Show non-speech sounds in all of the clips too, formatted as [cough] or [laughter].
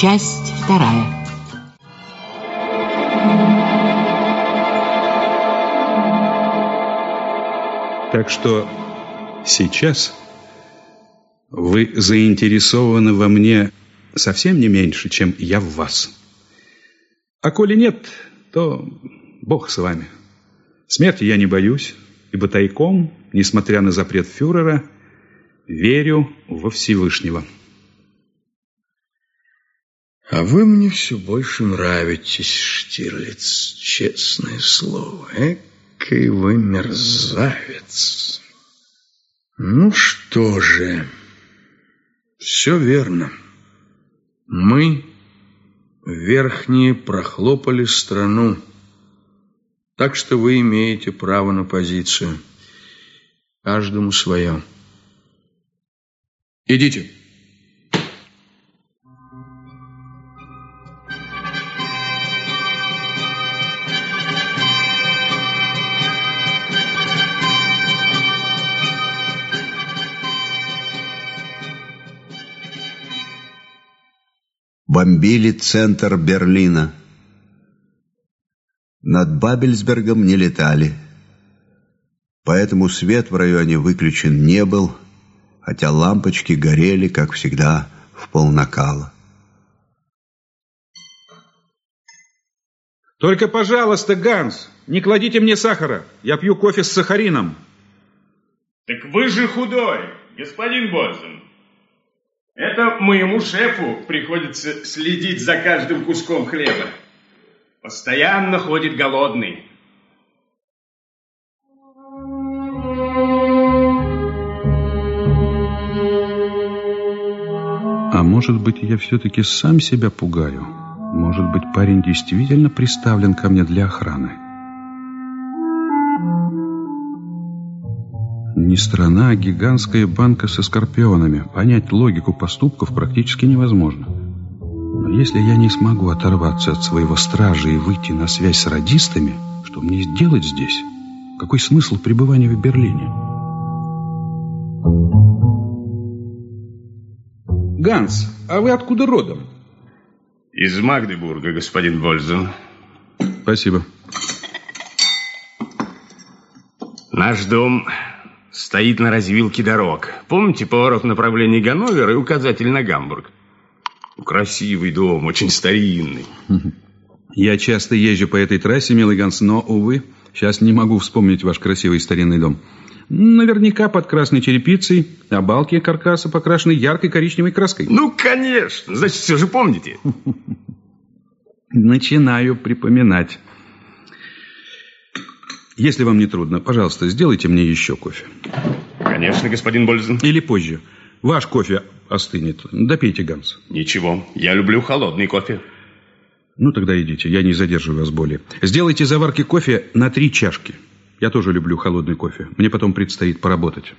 Часть вторая. Так что сейчас вы заинтересованы во мне совсем не меньше, чем я в вас. А коли нет, то Бог с вами. Смерти я не боюсь, ибо тайком, несмотря на запрет фюрера, верю во Всевышнего. А вы мне все больше нравитесь, Штирлиц, честное слово. Экой вы мерзавец. Ну что же, все верно. Мы, верхние, прохлопали страну. Так что вы имеете право на позицию. Каждому свое. Идите. Бомбили центр Берлина. Над Бабельсбергом не летали. Поэтому свет в районе выключен не был, хотя лампочки горели, как всегда, в полнакала. Только, пожалуйста, Ганс, не кладите мне сахара. Я пью кофе с сахарином. Так вы же худой, господин Борзен. Это моему шефу приходится следить за каждым куском хлеба. Постоянно ходит голодный. А может быть, я все-таки сам себя пугаю? Может быть, парень действительно приставлен ко мне для охраны? Не страна, а гигантская банка со скорпионами. Понять логику поступков практически невозможно. Но если я не смогу оторваться от своего стража и выйти на связь с радистами, что мне сделать здесь? Какой смысл пребывания в Берлине? Ганс, а вы откуда родом? Из Магдебурга, господин Вользен. Спасибо. Наш дом стоит на развилке дорог. Помните поворот в направлении Ганновера и указатель на Гамбург? Красивый дом, очень старинный. Я часто езжу по этой трассе, милый Ганс, но, увы, сейчас не могу вспомнить ваш красивый старинный дом. Наверняка под красной черепицей, а балки каркаса покрашены яркой коричневой краской. Ну, конечно. Значит, все же помните. Начинаю припоминать. Если вам не трудно, пожалуйста, сделайте мне еще кофе. Конечно, господин Бользен. Или позже. Ваш кофе остынет. Допейте, Ганс. Ничего, я люблю холодный кофе. Ну, тогда идите, я не задерживаю вас более. Сделайте заварки кофе на три чашки. Я тоже люблю холодный кофе. Мне потом предстоит поработать.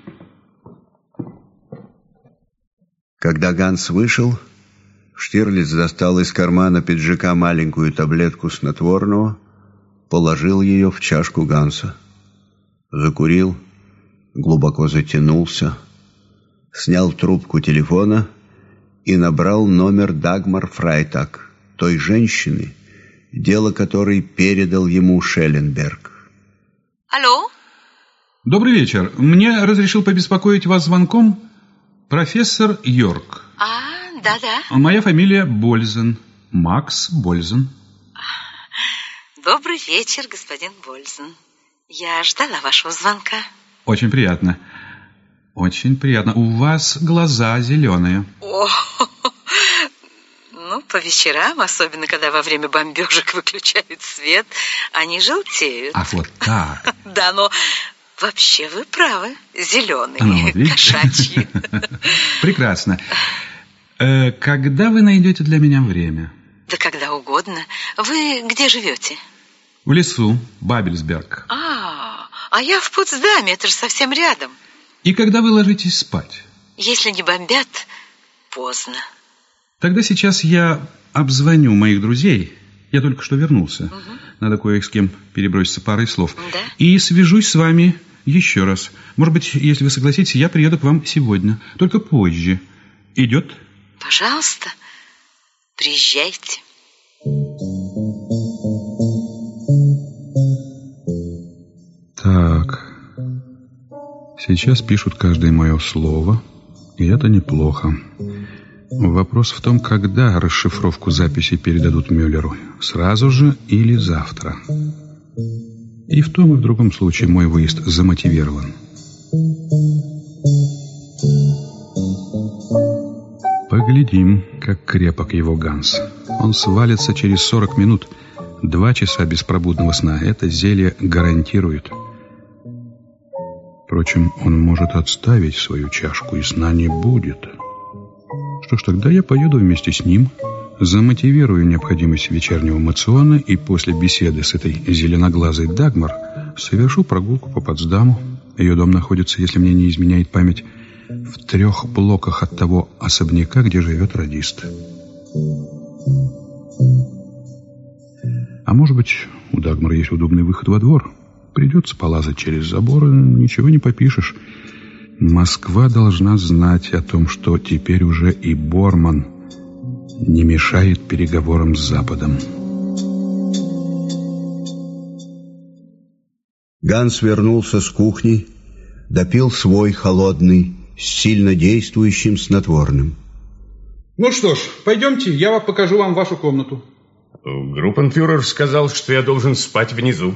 Когда Ганс вышел, Штирлиц достал из кармана пиджака маленькую таблетку снотворного, положил ее в чашку Ганса. Закурил, глубоко затянулся, снял трубку телефона и набрал номер Дагмар Фрайтак, той женщины, дело которой передал ему Шелленберг. Алло? Добрый вечер. Мне разрешил побеспокоить вас звонком профессор Йорк. А, да-да. Моя фамилия Бользен. Макс Бользен. Добрый вечер, господин Бользен. Я ждала вашего звонка. Очень приятно. Очень приятно. У вас глаза зеленые. О, ну, по вечерам, особенно когда во время бомбежек [laughs] выключают свет, они желтеют. Ах, вот так. [laughs] Да, но вообще вы правы. Зеленые, Ну, вот кошачьи. [laughs] Прекрасно. Э, Когда вы найдете для меня время? Да когда угодно. Вы где живете? В лесу, Бабельсберг. А, а я в Потсдаме, это же совсем рядом. И когда вы ложитесь спать? Если не бомбят, поздно. Тогда сейчас я обзвоню моих друзей. Я только что вернулся. Надо кое с кем переброситься парой слов. Да? И свяжусь с вами еще раз. Может быть, если вы согласитесь, я приеду к вам сегодня. Только позже. Идет? Пожалуйста. Приезжайте. Так, сейчас пишут каждое мое слово, и это неплохо. Вопрос в том, когда расшифровку записи передадут Мюллеру. Сразу же или завтра. И в том и в другом случае мой выезд замотивирован. Поглядим, как крепок его Ганс. Он свалится через 40 минут. Два часа беспробудного сна. Это зелье гарантирует. Впрочем, он может отставить свою чашку, и сна не будет. Что ж, тогда я поеду вместе с ним, замотивирую необходимость вечернего мациона и после беседы с этой зеленоглазой Дагмар совершу прогулку по Потсдаму. Ее дом находится, если мне не изменяет память, в трех блоках от того особняка, где живет радист. А может быть, у Дагмара есть удобный выход во двор? Придется полазать через забор, ничего не попишешь. Москва должна знать о том, что теперь уже и Борман не мешает переговорам с Западом. Ганс вернулся с кухни, допил свой холодный, с сильно действующим снотворным. Ну что ж, пойдемте, я покажу вам вашу комнату. Группенфюрер сказал, что я должен спать внизу.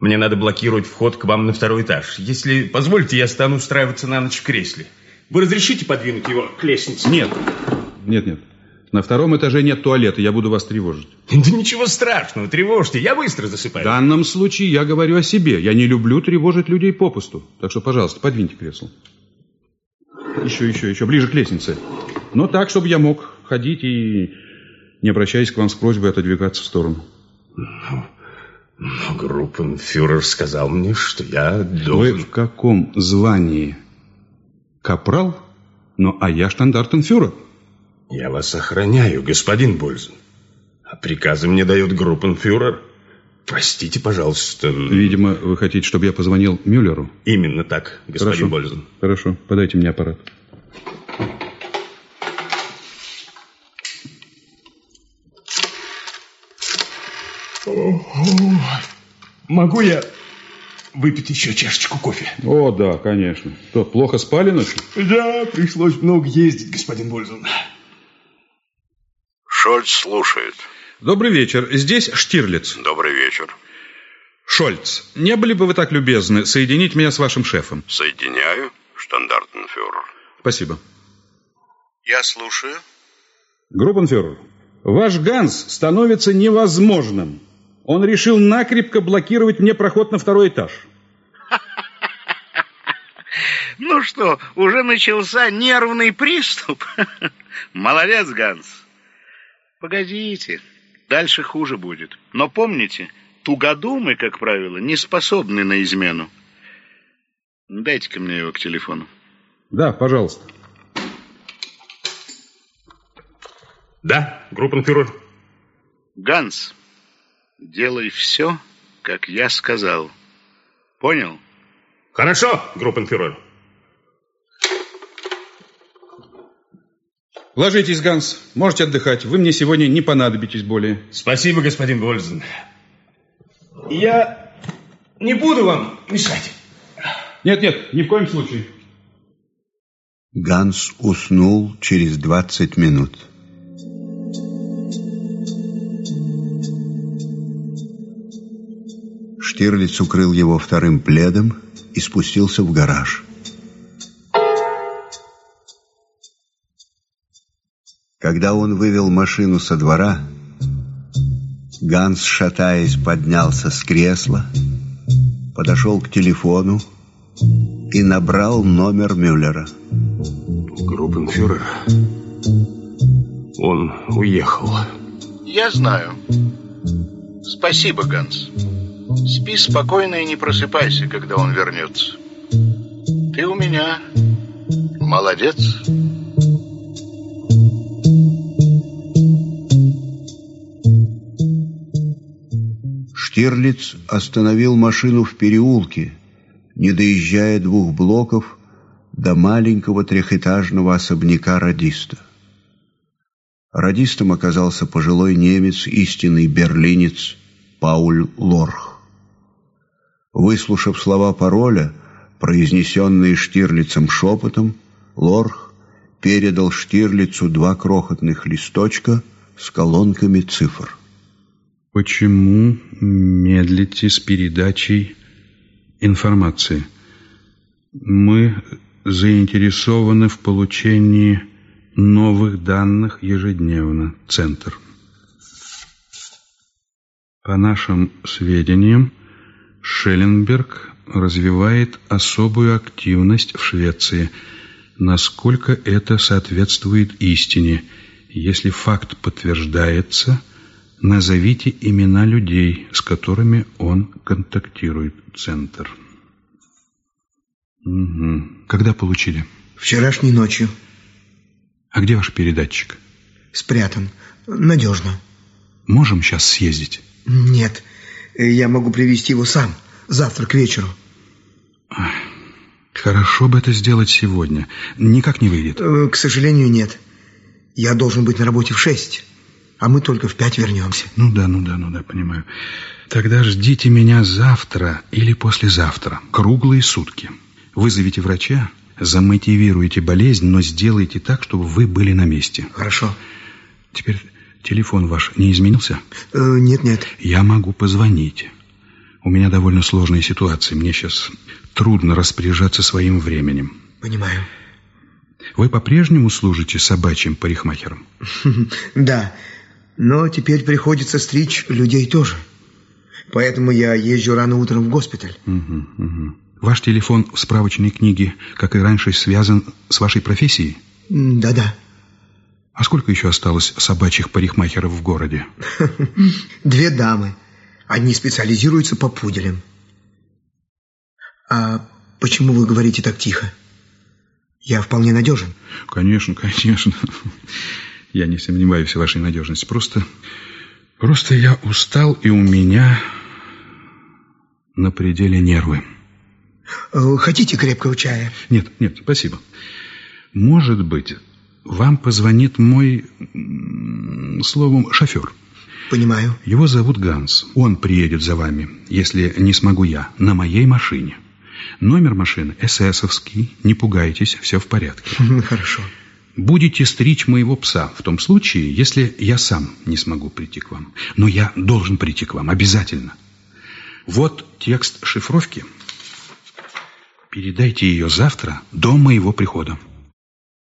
Мне надо блокировать вход к вам на второй этаж. Если позволите, я стану устраиваться на ночь в кресле. Вы разрешите подвинуть его к лестнице? Нет. Нет, нет. На втором этаже нет туалета, я буду вас тревожить. Да ничего страшного, тревожьте, я быстро засыпаю. В данном случае я говорю о себе. Я не люблю тревожить людей попусту. Так что, пожалуйста, подвиньте кресло. Еще, еще, еще, ближе к лестнице. Но так, чтобы я мог ходить и, не обращаясь к вам с просьбой, отодвигаться в сторону. Но группенфюрер сказал мне, что я должен... Вы в каком звании? Капрал? Ну, а я штандартенфюрер. Я вас охраняю, господин Бользен. А приказы мне дает группенфюрер. Простите, пожалуйста. Видимо, вы хотите, чтобы я позвонил Мюллеру? Именно так, господин Хорошо. Бользен. Хорошо, подайте мне аппарат. Могу я выпить еще чашечку кофе? О, да, конечно. Что, плохо спали ночью? Да, пришлось много ездить, господин Бользен. Шольц слушает. Добрый вечер. Здесь Штирлиц. Добрый вечер. Шольц, не были бы вы так любезны соединить меня с вашим шефом? Соединяю, штандартенфюрер. Спасибо. Я слушаю. Группенфюрер, ваш Ганс становится невозможным. Он решил накрепко блокировать мне проход на второй этаж. [laughs] Ну что, уже начался нервный приступ? [laughs] Молодец, Ганс. Погодите, дальше хуже будет. Но помните, тугодумы, как правило, не способны на измену. Дайте-ка мне его к телефону. Да, пожалуйста. Да, группенфюрер. Ганс, делай все, как я сказал. Понял? Хорошо, группенфюрер. Ложитесь, Ганс. Можете отдыхать. Вы мне сегодня не понадобитесь более. Спасибо, господин Бользен. Я не буду вам мешать. Нет, нет, ни в коем случае. Ганс уснул через 20 минут. Штирлиц укрыл его вторым пледом и спустился в гараж. Когда он вывел машину со двора, Ганс, шатаясь, поднялся с кресла, подошел к телефону и набрал номер Мюллера. Группенфюрер. Он уехал. Я знаю. Спасибо, Ганс. Спи спокойно и не просыпайся, когда он вернется. Ты у меня молодец. Штирлиц остановил машину в переулке, не доезжая двух блоков до маленького трехэтажного особняка радиста. Радистом оказался пожилой немец, истинный берлинец Пауль Лорх. Выслушав слова пароля, произнесенные Штирлицем шепотом, Лорх передал Штирлицу два крохотных листочка с колонками цифр. Почему медлите с передачей информации? Мы заинтересованы в получении новых данных ежедневно. Центр. По нашим сведениям, Шелленберг развивает особую активность в Швеции. Насколько это соответствует истине? Если факт подтверждается, назовите имена людей, с которыми он контактирует. Центр. Угу. Когда получили? Вчерашней ночью. А где ваш передатчик? Спрятан. Надежно. Можем сейчас съездить? Нет. Я могу привезти его сам. Завтра к вечеру. Хорошо бы это сделать сегодня. Никак не выйдет. Э, к сожалению, нет. Я должен быть на работе в шесть, а мы только в пять вернемся. Ну да, ну да, ну да, понимаю. Тогда ждите меня завтра или послезавтра. Круглые сутки. Вызовите врача, замотивируйте болезнь, но сделайте так, чтобы вы были на месте. Хорошо. Теперь телефон ваш не изменился? Э, нет, нет. Я могу позвонить. У меня довольно сложная ситуация. Мне сейчас трудно распоряжаться своим временем. Понимаю. Вы по-прежнему служите собачьим парикмахером? [laughs] Да, но теперь приходится стричь людей тоже. Поэтому я езжу рано утром в госпиталь. Угу, угу. Ваш телефон в справочной книге, как и раньше, связан с вашей профессией? Да-да. А сколько еще осталось собачьих парикмахеров в городе? [laughs] Две дамы. Они специализируются по пуделям. А почему вы говорите так тихо? Я вполне надежен. Конечно, конечно. Я не сомневаюсь в вашей надежности. Просто, просто я устал, и у меня на пределе нервы. Э, хотите крепкого чая? Нет, нет, спасибо. Может быть, вам позвонит мой, словом, шофер. Понимаю. Его зовут Ганс. Он приедет за вами, если не смогу я, на моей машине. Номер машины эсэсовский. Не пугайтесь, все в порядке. [laughs] Хорошо. Будете стричь моего пса в том случае, если я сам не смогу прийти к вам. Но я должен прийти к вам, обязательно. Вот текст шифровки. Передайте ее завтра до моего прихода.